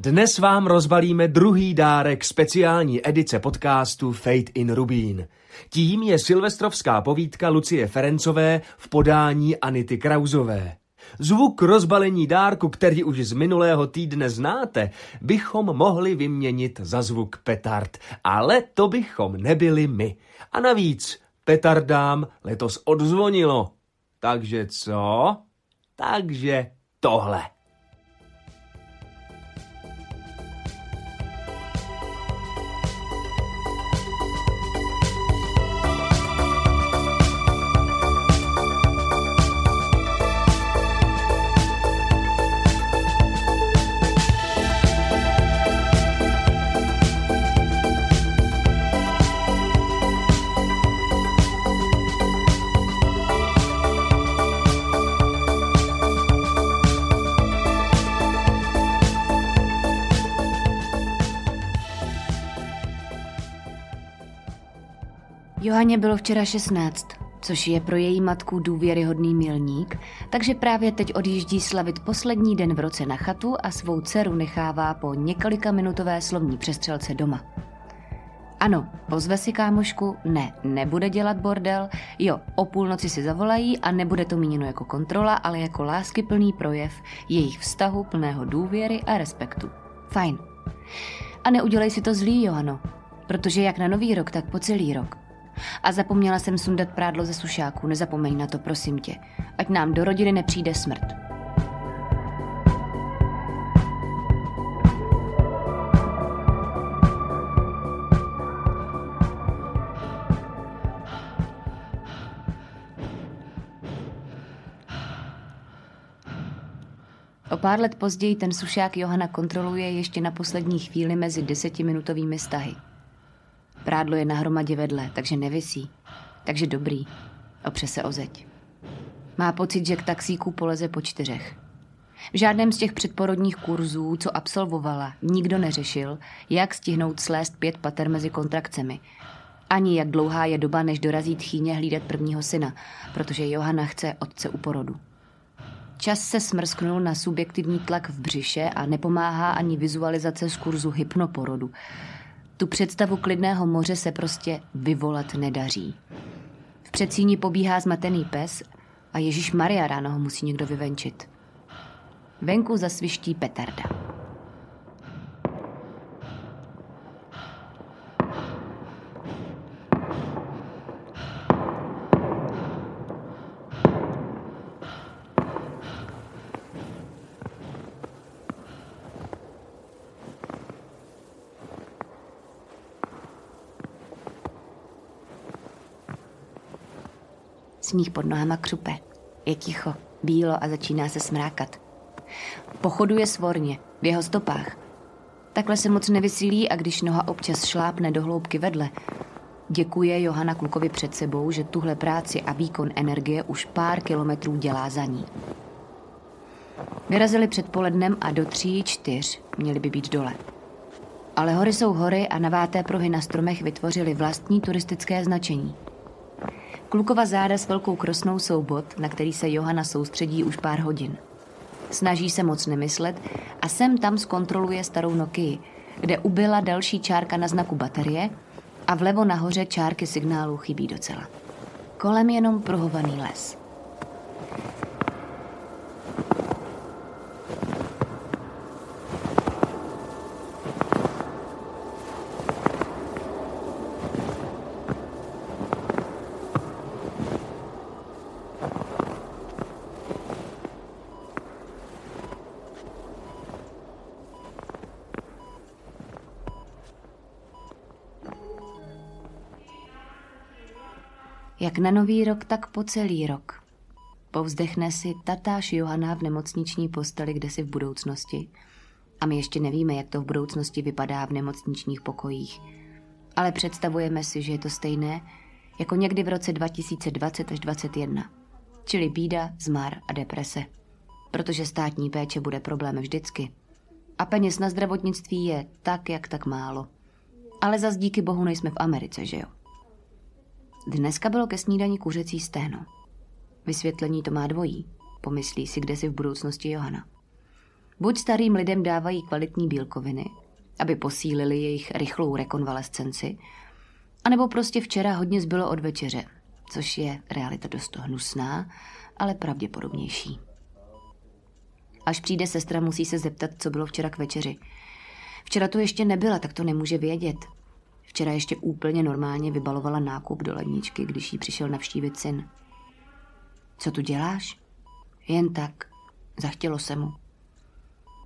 Dnes vám rozbalíme druhý dárek speciální edice podcastu Fate in Rubín. Tím je silvestrovská povídka Lucie Ferencové v podání Anity Krauzové. Zvuk rozbalení dárku, který už z minulého týdne znáte, bychom mohli vyměnit za zvuk petard, ale to bychom nebyli my. A navíc petardám letos odzvonilo. Takže co? Takže tohle. Johaně bylo včera 16, což je pro její matku důvěryhodný milník, takže právě teď odjíždí slavit poslední den v roce na chatu a svou dceru nechává po několika minutové slovní přestřelce doma. Ano, pozve si kámošku, ne, nebude dělat bordel, jo, o půlnoci si zavolají a nebude to míněno jako kontrola, ale jako láskyplný projev jejich vztahu plného důvěry a respektu. Fajn. A neudělej si to zlý, Johano, protože jak na nový rok, tak po celý rok. A zapomněla jsem sundat prádlo ze sušáku, nezapomeň na to, prosím tě. Ať nám do rodiny nepřijde smrt. O pár let později ten sušák Johana kontroluje ještě na poslední chvíli mezi desetiminutovými stahy. Prádlo je na hromadě vedle, takže nevisí. Takže dobrý. Opře se o zeď. Má pocit, že k taxíku poleze po čtyřech. V žádném z těch předporodních kurzů, co absolvovala, nikdo neřešil, jak stihnout slést pět pater mezi kontrakcemi. Ani jak dlouhá je doba, než dorazí tchýně hlídat prvního syna, protože Johana chce otce u porodu. Čas se smrsknul na subjektivní tlak v břiše a nepomáhá ani vizualizace z kurzu hypnoporodu. Tu představu klidného moře se prostě vyvolat nedaří. V předsíni pobíhá zmatený pes a Ježíš Maria ráno ho musí někdo vyvenčit. Venku zasviští petarda. Sníh pod nohama křupe. Je ticho, bílo a začíná se smrákat. Pochoduje svorně, v jeho stopách. Takhle se moc nevysílí a když noha občas šlápne do hloubky vedle, děkuje Johana Klukovi před sebou, že tuhle práci a výkon energie už pár kilometrů dělá za ní. Vyrazili předpolednem a do tří, čtyř měli by být dole. Ale hory jsou hory a naváté pruhy na stromech vytvořili vlastní turistické značení – Klukova záda s velkou krosnou jsou bod, na který se Johana soustředí už pár hodin. Snaží se moc nemyslet a sem tam zkontroluje starou Nokii, kde ubyla další čárka na znaku baterie a vlevo nahoře čárky signálu chybí docela. Kolem jenom pruhovaný les. Jak na nový rok, tak po celý rok. Povzdechne si tatáš Johana v nemocniční posteli kde si v budoucnosti. A my ještě nevíme, jak to v budoucnosti vypadá v nemocničních pokojích. Ale představujeme si, že je to stejné, jako někdy v roce 2020 až 2021. Čili bída, zmar a deprese. Protože státní péče bude problém vždycky. A peněz na zdravotnictví je tak, jak tak málo. Ale zas díky bohu nejsme v Americe, že jo? Dneska bylo ke snídani kuřecí sténo. Vysvětlení to má dvojí, pomyslí si kde si v budoucnosti Johana. Buď starým lidem dávají kvalitní bílkoviny, aby posílili jejich rychlou rekonvalescenci, anebo prostě včera hodně zbylo od večeře, což je realita dost hnusná, ale pravděpodobnější. Až přijde sestra, musí se zeptat, co bylo včera k večeři. Včera tu ještě nebyla, tak to nemůže vědět. Včera ještě úplně normálně vybalovala nákup do ledničky, když jí přišel navštívit syn. Co tu děláš? Jen tak. Zachtělo se mu.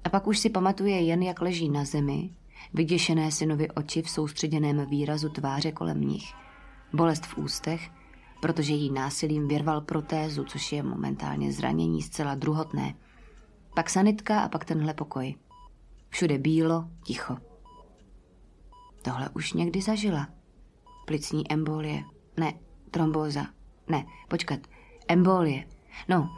A pak už si pamatuje jen, jak leží na zemi, vyděšené synovi oči v soustředěném výrazu tváře kolem nich, bolest v ústech, protože jí násilím vyrval protézu, což je momentálně zranění zcela druhotné. Pak sanitka a pak tenhle pokoj. Všude bílo, ticho. Tohle už někdy zažila. Plicní embolie. Ne, trombóza. Ne, počkat. Embolie. No,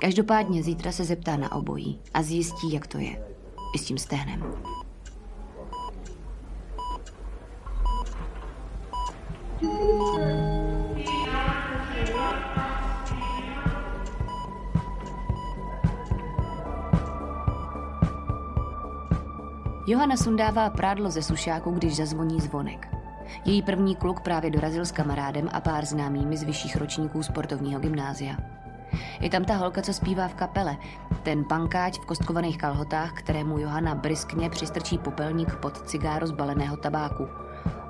každopádně zítra se zeptá na obojí a zjistí, jak to je. I s tím stehnem. Johana sundává prádlo ze sušáku, když zazvoní zvonek. Její první kluk právě dorazil s kamarádem a pár známými z vyšších ročníků sportovního gymnázia. Je tam ta holka, co zpívá v kapele, ten pankáč v kostkovaných kalhotách, kterému Johana briskně přistrčí popelník pod cigáro z baleného tabáku.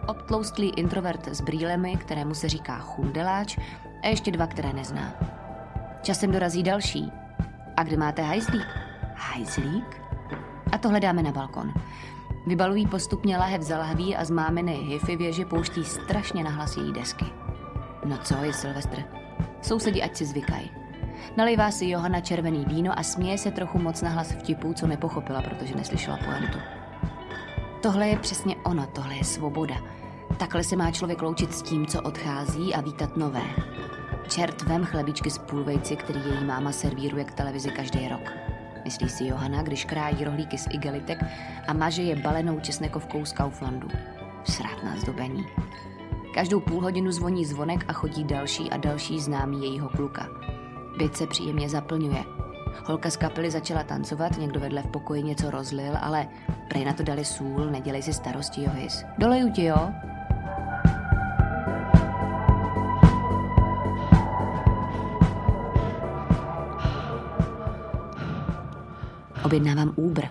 Obtloustlý introvert s brýlemi, kterému se říká chundeláč, a ještě dva, které nezná. Časem dorazí další. A kde máte hajzlík? Hajzlík? A to hledáme na balkon. Vybalují postupně lahev za lahví a z máminy hify věže pouští strašně nahlas její desky. No co je Silvestr? Sousedi ať si zvykají. Nalejvá si Johana červený víno a směje se trochu moc nahlas vtipů, co nepochopila, protože neslyšela pointu. Tohle je přesně ono, tohle je svoboda. Takhle se má člověk loučit s tím, co odchází a vítat nové. Čert vem chlebičky z půlvejci, který její máma servíruje k televizi každý rok. Myslí si Johana, když krájí rohlíky z igelitek a maže je balenou česnekovkou z Kauflandu. Srát na zdobení. Každou půl hodinu zvoní zvonek a chodí další a další známý jejího kluka. Byt se příjemně zaplňuje. Holka z kapely začala tancovat, někdo vedle v pokoji něco rozlil, ale prej na to dali sůl, nedělej si starosti, Johis. Doleju ti, jo? Objednávám Uber.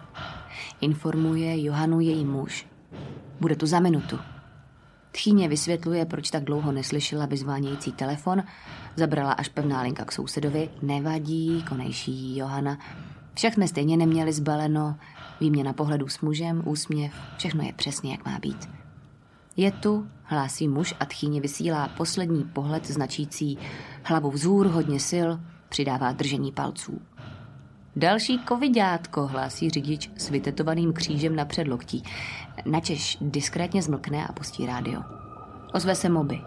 Informuje Johanu její muž. Bude tu za minutu. Tchýně vysvětluje, proč tak dlouho neslyšela vyzvánějící telefon, zabrala až pevná linka k sousedovi, nevadí, konejší Johana. Však jsme stejně neměli zbaleno, výměna pohledu s mužem, úsměv, všechno je přesně, jak má být. Je tu, hlásí muž a tchýně vysílá poslední pohled značící hlavu vzhůr, hodně sil, přidává držení palců. Další covidátko, hlásí řidič s vytetovaným křížem na předloktí. Načeš diskrétně zmlkne a pustí rádio. Ozve se moby.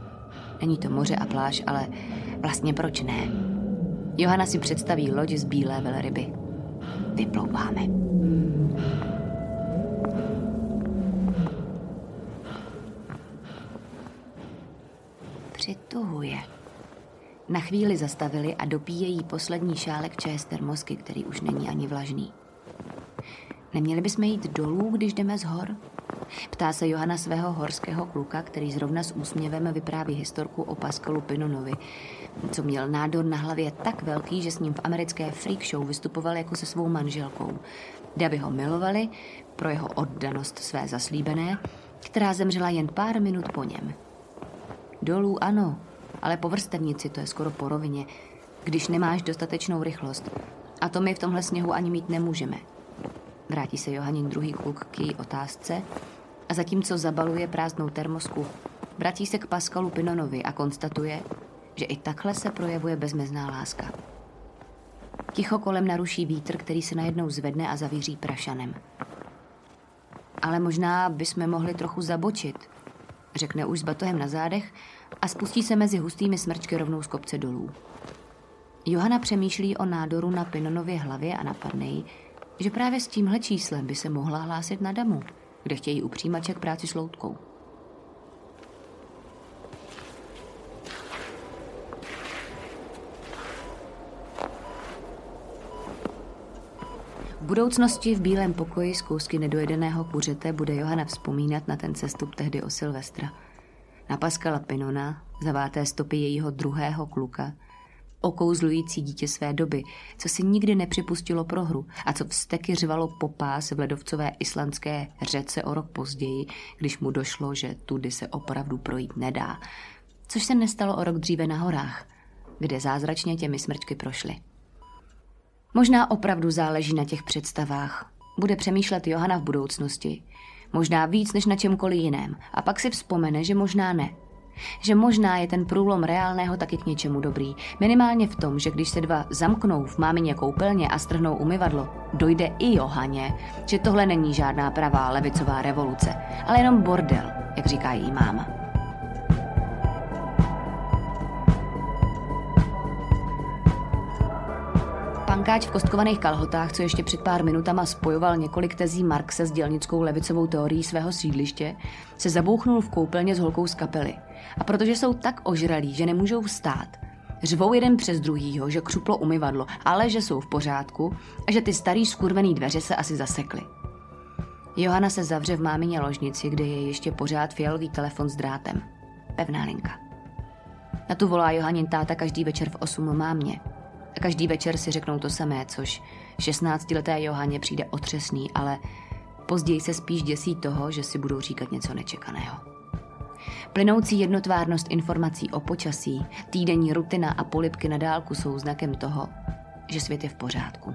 Není to moře a pláž, ale vlastně proč ne? Johana si představí loď z bílé velryby. Vyplouváme. Přituhuje. Na chvíli zastavili a dopíjejí poslední šálek čaje z termosky, který už není ani vlažný. Neměli bychom jít dolů, když jdeme z hor? Ptá se Johana svého horského kluka, který zrovna s úsměvem vypráví historku o Pascalu Pinonovi, co měl nádor na hlavě tak velký, že s ním v americké freak show vystupoval jako se svou manželkou. Davy ho milovali pro jeho oddanost své zaslíbené, která zemřela jen pár minut po něm. Dolů ano, ale po vrstevnici to je skoro po rovině, když nemáš dostatečnou rychlost. A to my v tomhle sněhu ani mít nemůžeme. Vrátí se Johanin druhý kluk k její otázce a zatímco zabaluje prázdnou termosku, vrací se k Paskalu Pinonovi a konstatuje, že i takhle se projevuje bezmezná láska. Ticho kolem naruší vítr, který se najednou zvedne a zavíří prašanem. Ale možná bychom mohli trochu zabočit, řekne už s batohem na zádech a spustí se mezi hustými smrčky rovnou z kopce dolů. Johana přemýšlí o nádoru na Pinonově hlavě a napadne jí, že právě s tímhle číslem by se mohla hlásit na damu, kde chtějí upřímače k práci s loutkou. Budoucnosti v bílém pokoji z kousky nedojedeného kuřete bude Johana vzpomínat na ten cestup tehdy o Silvestra. Na Paskala Pinona, zaváté stopy jejího druhého kluka, okouzlující dítě své doby, co si nikdy nepřipustilo prohru a co vsteky řvalo popás v ledovcové islandské řece o rok později, když mu došlo, že tudy se opravdu projít nedá. Což se nestalo o rok dříve na horách, kde zázračně těmi smrčky prošly. Možná opravdu záleží na těch představách. Bude přemýšlet Johana v budoucnosti. Možná víc než na čemkoliv jiném. A pak si vzpomene, že možná ne. Že možná je ten průlom reálného taky k něčemu dobrý. Minimálně v tom, že když se dva zamknou v mámině koupelně a strhnou umyvadlo, dojde i Johaně, že tohle není žádná pravá levicová revoluce, ale jenom bordel, jak říká její máma. Pankáč v kostkovaných kalhotách, co ještě před pár minutama spojoval několik tezí Marxe s dělnickou levicovou teorií svého sídliště, se zabouchnul v koupelně s holkou z kapely. A protože jsou tak ožralí, že nemůžou vstát, řvou jeden přes druhýho, že křuplo umyvadlo, ale že jsou v pořádku a že ty starý skurvený dveře se asi zasekly. Johana se zavře v mámině ložnici, kde je ještě pořád fialový telefon s drátem. Pevná linka. Na tu volá Johanin táta každý večer v 8 mámě. A každý večer si řeknou to samé, což 16-leté Johaně přijde otřesný, ale později se spíš děsí toho, že si budou říkat něco nečekaného. Plynoucí jednotvárnost informací o počasí, týdenní rutina a polipky na dálku jsou znakem toho, že svět je v pořádku.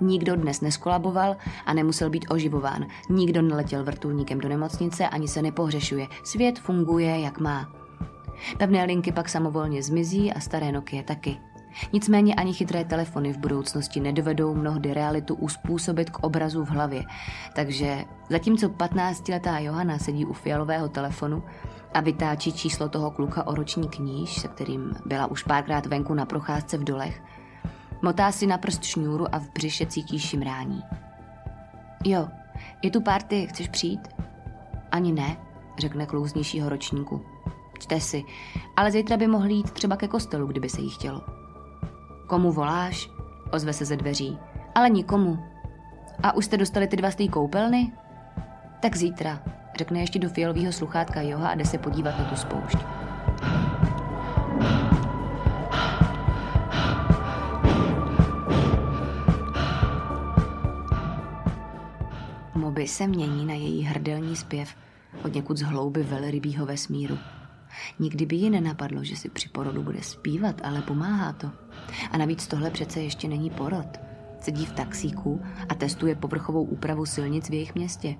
Nikdo dnes neskolaboval a nemusel být oživován. Nikdo neletěl vrtulníkem do nemocnice ani se nepohřešuje. Svět funguje, jak má. Pevné linky pak samovolně zmizí a staré Nokia taky. Nicméně ani chytré telefony v budoucnosti nedovedou mnohdy realitu uspůsobit k obrazu v hlavě. Takže zatímco 15-letá Johana sedí u fialového telefonu a vytáčí číslo toho kluka o roční kníž, se kterým byla už párkrát venku na procházce v dolech, motá si na prst šňůru a v břiše cítí šimrání. Jo, je tu party, chceš přijít? Ani ne, řekne klouznějšího ročníku. Čte si, ale zítra by mohl jít třeba ke kostelu, kdyby se jí chtělo. Komu voláš? Ozve se ze dveří. Ale nikomu. A už jste dostali ty dva z té koupelny? Tak zítra, řekne ještě do fialového sluchátka Joha a jde se podívat na tu spoušť. Moby se mění na její hrdelní zpěv od někud z hlouby velrybího vesmíru. Nikdy by ji nenapadlo, že si při porodu bude zpívat, ale pomáhá to. A navíc tohle přece ještě není porod. Sedí v taxíku a testuje povrchovou úpravu silnic v jejich městě.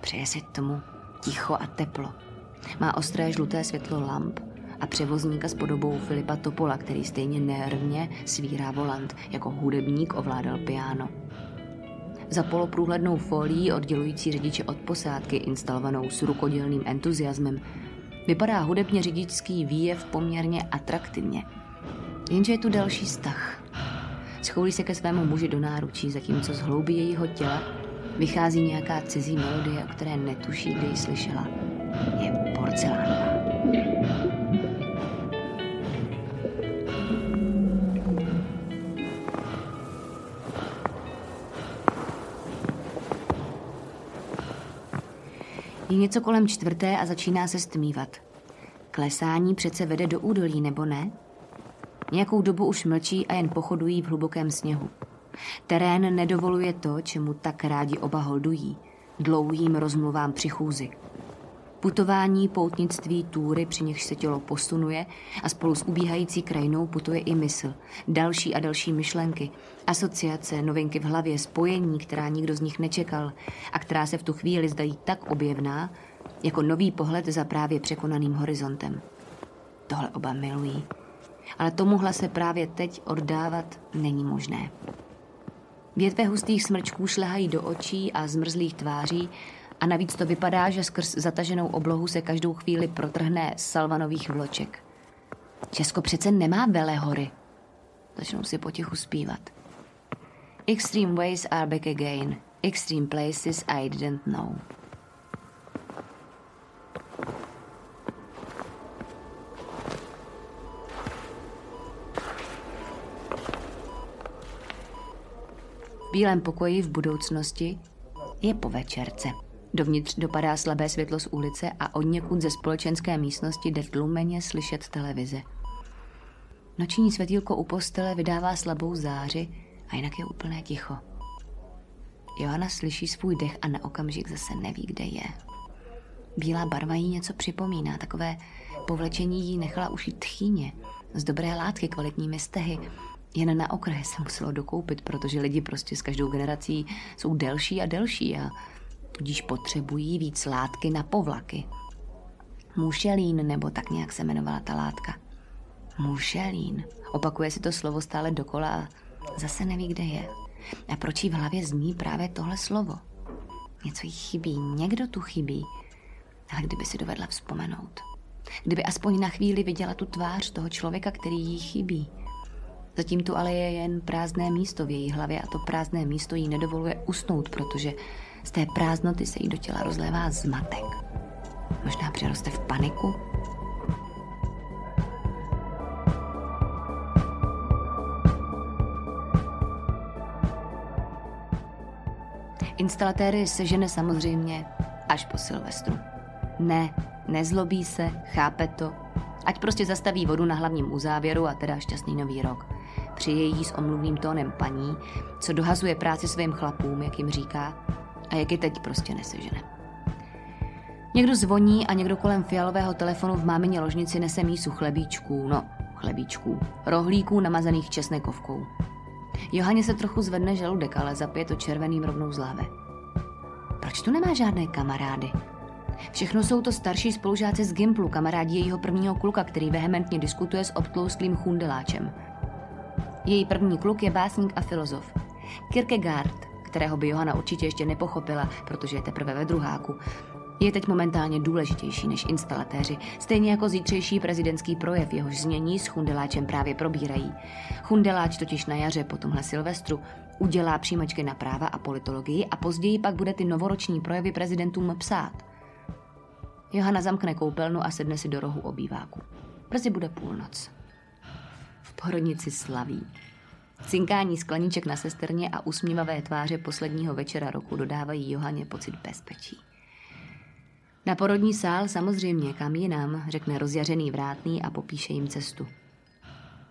Přeje si tomu ticho a teplo. Má ostré žluté světlo lamp a převozníka s podobou Filipa Topola, který stejně nervně svírá volant, jako hudebník ovládal piano. Za poloprůhlednou folií oddělující řidiče od posádky, instalovanou s rukodělným entuziasmem, vypadá hudebně řidičský výjev poměrně atraktivně – Jenže je tu další stah. Schoulí se ke svému muži do náručí, zatímco z hlouby jejího těla vychází nějaká cizí melodie, o které netuší, kdy ji slyšela. Je porcelánová. Je něco kolem čtvrté a začíná se stmívat. Klesání přece vede do údolí, nebo ne? Nějakou dobu už mlčí a jen pochodují v hlubokém sněhu. Terén nedovoluje to, čemu tak rádi oba holdují, dlouhým rozmluvám při chůzi. Putování, poutnictví, túry, při nichž se tělo posunuje a spolu s ubíhající krajinou putuje i mysl. Další a další myšlenky, asociace, novinky v hlavě, spojení, která nikdo z nich nečekal a která se v tu chvíli zdají tak objevná, jako nový pohled za právě překonaným horizontem. Tohle oba milují ale tomuhle se právě teď oddávat není možné. Větve hustých smrčků šlehají do očí a zmrzlých tváří a navíc to vypadá, že skrz zataženou oblohu se každou chvíli protrhne salvanových vloček. Česko přece nemá velé hory. Začnou si potichu zpívat. Extreme ways are back again. Extreme places I didn't know. V bílém pokoji v budoucnosti je po večerce. Dovnitř dopadá slabé světlo z ulice a od někud ze společenské místnosti jde tlumeně slyšet televize. Noční světýlko u postele vydává slabou záři a jinak je úplné ticho. Johana slyší svůj dech a na okamžik zase neví, kde je. Bílá barva jí něco připomíná, takové povlečení jí nechala ušít tchýně, z dobré látky, kvalitními stehy. Jen na okraje se muselo dokoupit, protože lidi prostě s každou generací jsou delší a delší a tudíž potřebují víc látky na povlaky. Mušelín, nebo tak nějak se jmenovala ta látka. Mušelín. Opakuje si to slovo stále dokola a zase neví, kde je. A proč jí v hlavě zní právě tohle slovo? Něco jí chybí, někdo tu chybí. Ale kdyby si dovedla vzpomenout. Kdyby aspoň na chvíli viděla tu tvář toho člověka, který jí chybí. Zatím tu ale je jen prázdné místo v její hlavě a to prázdné místo jí nedovoluje usnout, protože z té prázdnoty se jí do těla rozlévá zmatek. Možná přeroste v paniku, Instalatéry sežene samozřejmě až po Silvestru. Ne, nezlobí se, chápe to. Ať prostě zastaví vodu na hlavním uzávěru a teda šťastný nový rok. Přijde jí s omluvným tónem paní, co dohazuje práci svým chlapům, jak jim říká, a jak je teď prostě nesežene. Někdo zvoní a někdo kolem fialového telefonu v mámině ložnici nese mísu chlebíčků, no, chlebíčků, rohlíků namazaných česnekovkou. Johaně se trochu zvedne žaludek, ale zapije to červeným rovnou z láve. Proč tu nemá žádné kamarády? Všechno jsou to starší spolužáci z Gimplu, kamarádi jejího prvního kluka, který vehementně diskutuje s obtloustlým chundeláčem. Její první kluk je básník a filozof. Kierkegaard, kterého by Johana určitě ještě nepochopila, protože je teprve ve druháku, je teď momentálně důležitější než instalatéři, stejně jako zítřejší prezidentský projev, jehož znění s Chundeláčem právě probírají. Chundeláč totiž na jaře po tomhle Silvestru udělá příjmačky na práva a politologii a později pak bude ty novoroční projevy prezidentům psát. Johana zamkne koupelnu a sedne si do rohu obýváku. Brzy bude půlnoc. V porodnici slaví. Cinkání skleniček na sesterně a usmívavé tváře posledního večera roku dodávají Johaně pocit bezpečí. Na porodní sál samozřejmě, kam jinam, řekne rozjařený vrátný a popíše jim cestu.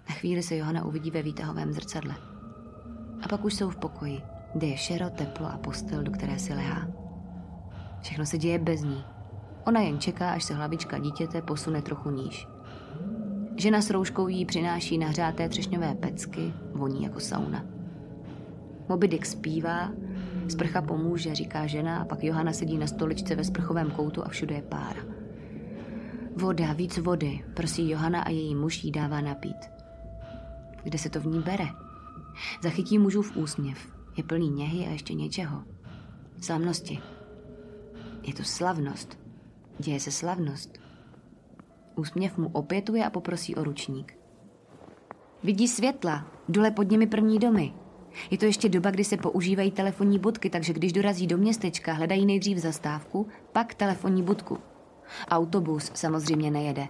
Na chvíli se Johana uvidí ve výtahovém zrcadle. A pak už jsou v pokoji, kde je šero, teplo a postel, do které si lehá. Všechno se děje bez ní. Ona jen čeká, až se hlavička dítěte posune trochu níž. Žena s rouškou jí přináší nahřáté třešňové pecky, voní jako sauna. Moby Dick zpívá, sprcha pomůže, říká žena a pak Johana sedí na stoličce ve sprchovém koutu a všude je pára. Voda, víc vody, prosí Johana a její muž jí dává napít. Kde se to v ní bere? Zachytí v úsměv. Je plný něhy a ještě něčeho. Slavnosti. Je to slavnost. Děje se slavnost. Úsměv mu opětuje a poprosí o ručník. Vidí světla, dole pod nimi první domy. Je to ještě doba, kdy se používají telefonní budky, takže když dorazí do městečka, hledají nejdřív zastávku, pak telefonní budku. Autobus samozřejmě nejede.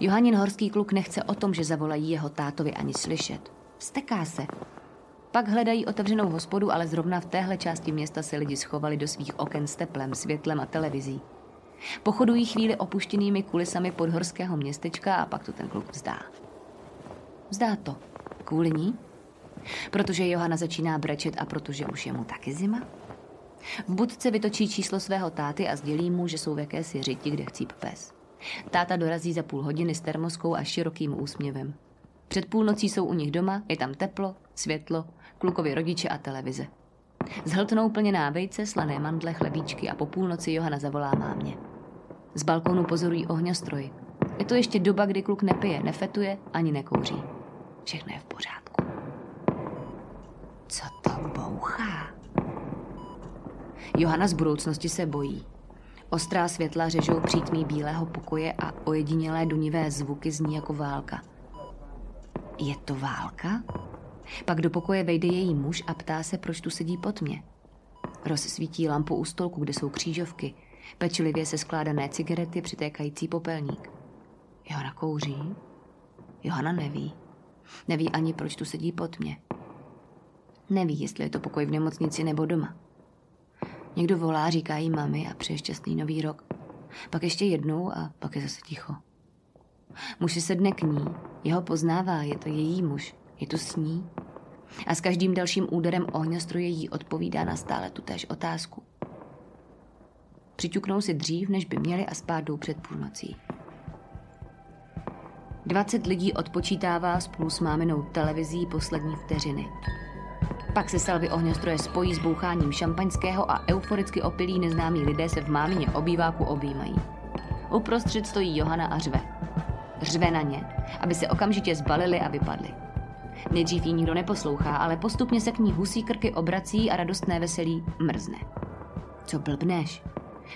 Johanin horský kluk nechce o tom, že zavolají jeho tátovi ani slyšet. Steká se. Pak hledají otevřenou hospodu, ale zrovna v téhle části města se lidi schovali do svých oken s teplem, světlem a televizí. Pochodují chvíli opuštěnými kulisami podhorského městečka a pak to ten kluk vzdá. Vzdá to. Kvůli ní? Protože Johana začíná brečet a protože už je mu taky zima? V budce vytočí číslo svého táty a sdělí mu, že jsou v jakési řiti, kde chcíp pes. Táta dorazí za půl hodiny s termoskou a širokým úsměvem. Před půlnocí jsou u nich doma, je tam teplo, světlo, klukovi rodiče a televize. Zhltnou plněná vejce, slané mandle, chlebíčky a po půlnoci Johana zavolá mámě. Z balkónu pozorují ohňostroj. Je to ještě doba, kdy kluk nepije, nefetuje ani nekouří. Všechno je v pořádku. Co to bouchá? Johana z budoucnosti se bojí. Ostrá světla řežou přítmí bílého pokoje a ojedinělé dunivé zvuky zní jako válka. Je to válka? Pak do pokoje vejde její muž a ptá se, proč tu sedí pod mě. Rozsvítí lampu u stolku, kde jsou křížovky, pečlivě se skládané cigarety, přitékající popelník. Johana kouří? Johana neví. Neví ani, proč tu sedí pod mě. Neví, jestli je to pokoj v nemocnici nebo doma. Někdo volá, říká jí mami a přeje šťastný nový rok. Pak ještě jednou a pak je zase ticho. Muž si sedne k ní, jeho poznává, je to její muž, je to s ní. A s každým dalším úderem ohňostroje jí odpovídá na stále tu též otázku. Přiťuknou si dřív, než by měli a spát jdou před půlnocí. 20 lidí odpočítává spolu s máminou televizí poslední vteřiny. Pak se salvy ohňostroje spojí s boucháním šampaňského a euforicky opilí neznámí lidé se v mámině obýváku objímají. Uprostřed stojí Johana a řve. Řve na ně, aby se okamžitě zbalili a vypadli. Nejdřív jí nikdo neposlouchá, ale postupně se k ní husí krky obrací a radostné veselí mrzne. Co blbneš?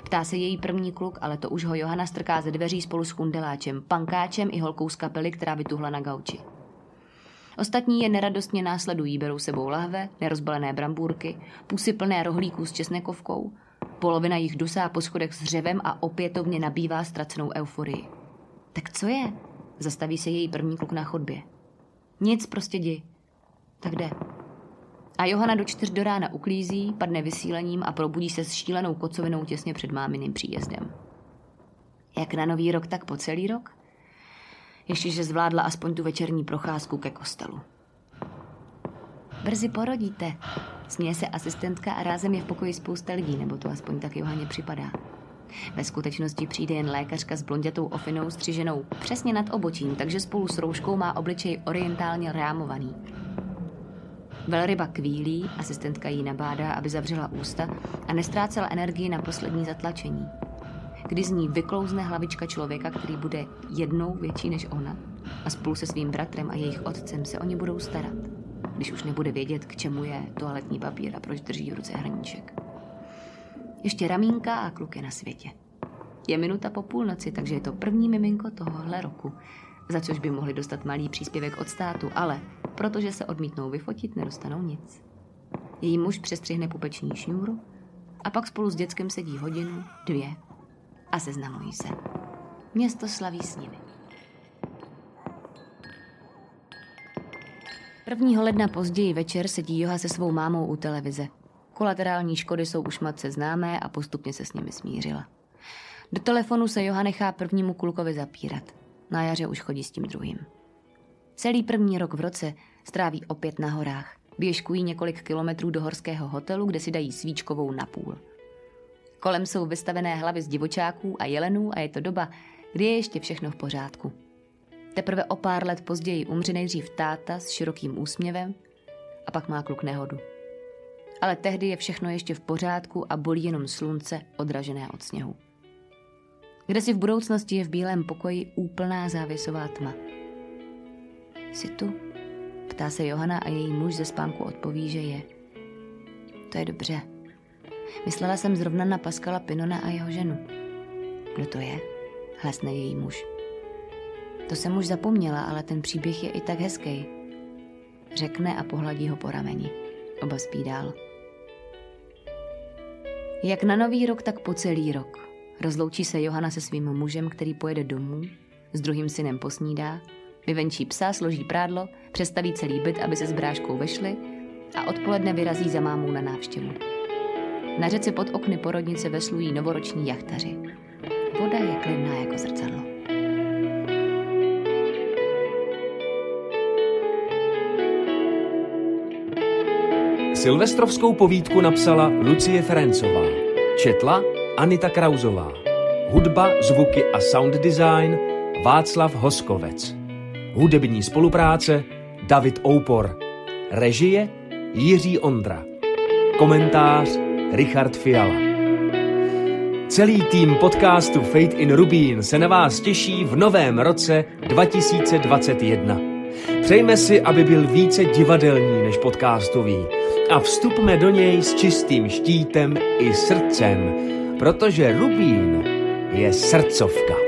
Ptá se její první kluk, ale to už ho Johana strká ze dveří spolu s chundeláčem, pankáčem i holkou z kapely, která vytuhla na gauči. Ostatní je neradostně následují, berou sebou lahve, nerozbalené brambůrky, pusy plné rohlíků s česnekovkou. Polovina jich dusá po schodech s řevem a opětovně nabývá ztracenou euforii. Tak co je? Zastaví se její první kluk na chodbě. Nic, prostě jdi. Tak jde. A Johana do čtyř do rána uklízí, padne vysílením a probudí se s šílenou kocovinou těsně před máminým příjezdem. Jak na nový rok, tak po celý rok? Ještě, že zvládla aspoň tu večerní procházku ke kostelu. Brzy porodíte, směje se asistentka a rázem je v pokoji spousta lidí, nebo to aspoň tak Johaně připadá. Ve skutečnosti přijde jen lékařka s blondětou ofinou střiženou přesně nad obočím, takže spolu s rouškou má obličej orientálně rámovaný. Velryba kvílí, asistentka jí nabádá, aby zavřela ústa a nestrácela energii na poslední zatlačení. Kdy z ní vyklouzne hlavička člověka, který bude jednou větší než ona a spolu se svým bratrem a jejich otcem se o ně budou starat, když už nebude vědět, k čemu je toaletní papír a proč drží v ruce hrníček. Ještě ramínka a kluk je na světě. Je minuta po půlnoci, takže je to první miminko tohohle roku, za což by mohli dostat malý příspěvek od státu, ale protože se odmítnou vyfotit, nedostanou nic. Její muž přestřihne pupeční šňůru a pak spolu s dětskem sedí hodinu, dvě a seznamují se. Město slaví s nimi. 1. ledna později večer sedí Joha se svou mámou u televize. Kolaterální škody jsou už matce známé a postupně se s nimi smířila. Do telefonu se Joha nechá prvnímu klukovi zapírat. Na jaře už chodí s tím druhým. Celý první rok v roce stráví opět na horách. Běžkují několik kilometrů do horského hotelu, kde si dají svíčkovou na půl. Kolem jsou vystavené hlavy z divočáků a jelenů a je to doba, kdy je ještě všechno v pořádku. Teprve o pár let později umře nejdřív táta s širokým úsměvem a pak má kluk nehodu. Ale tehdy je všechno ještě v pořádku a bolí jenom slunce odražené od sněhu. Kde si v budoucnosti je v bílém pokoji úplná závěsová tma. Jsi tu? Ptá se Johana a její muž ze spánku odpoví, že je. To je dobře. Myslela jsem zrovna na Paskala Pinona a jeho ženu. Kdo to je? Hlasne její muž. To jsem už zapomněla, ale ten příběh je i tak hezký. Řekne a pohladí ho po rameni. Oba spí dál. Jak na nový rok, tak po celý rok. Rozloučí se Johana se svým mužem, který pojede domů, s druhým synem posnídá, vyvenčí psa, složí prádlo, přestaví celý byt, aby se s bráškou vešli a odpoledne vyrazí za mámou na návštěvu. Na řece pod okny porodnice veslují novoroční jachtaři. Voda je klidná jako zrcadlo. Silvestrovskou povídku napsala Lucie Ferencová. Četla Anita Krauzová. Hudba, zvuky a sound design Václav Hoskovec. Hudební spolupráce David Oupor. Režie Jiří Ondra. Komentář Richard Fiala. Celý tým podcastu Fate in Rubín se na vás těší v novém roce 2021. Přejme si, aby byl více divadelní než podcastový a vstupme do něj s čistým štítem i srdcem, protože Rubín je srdcovka.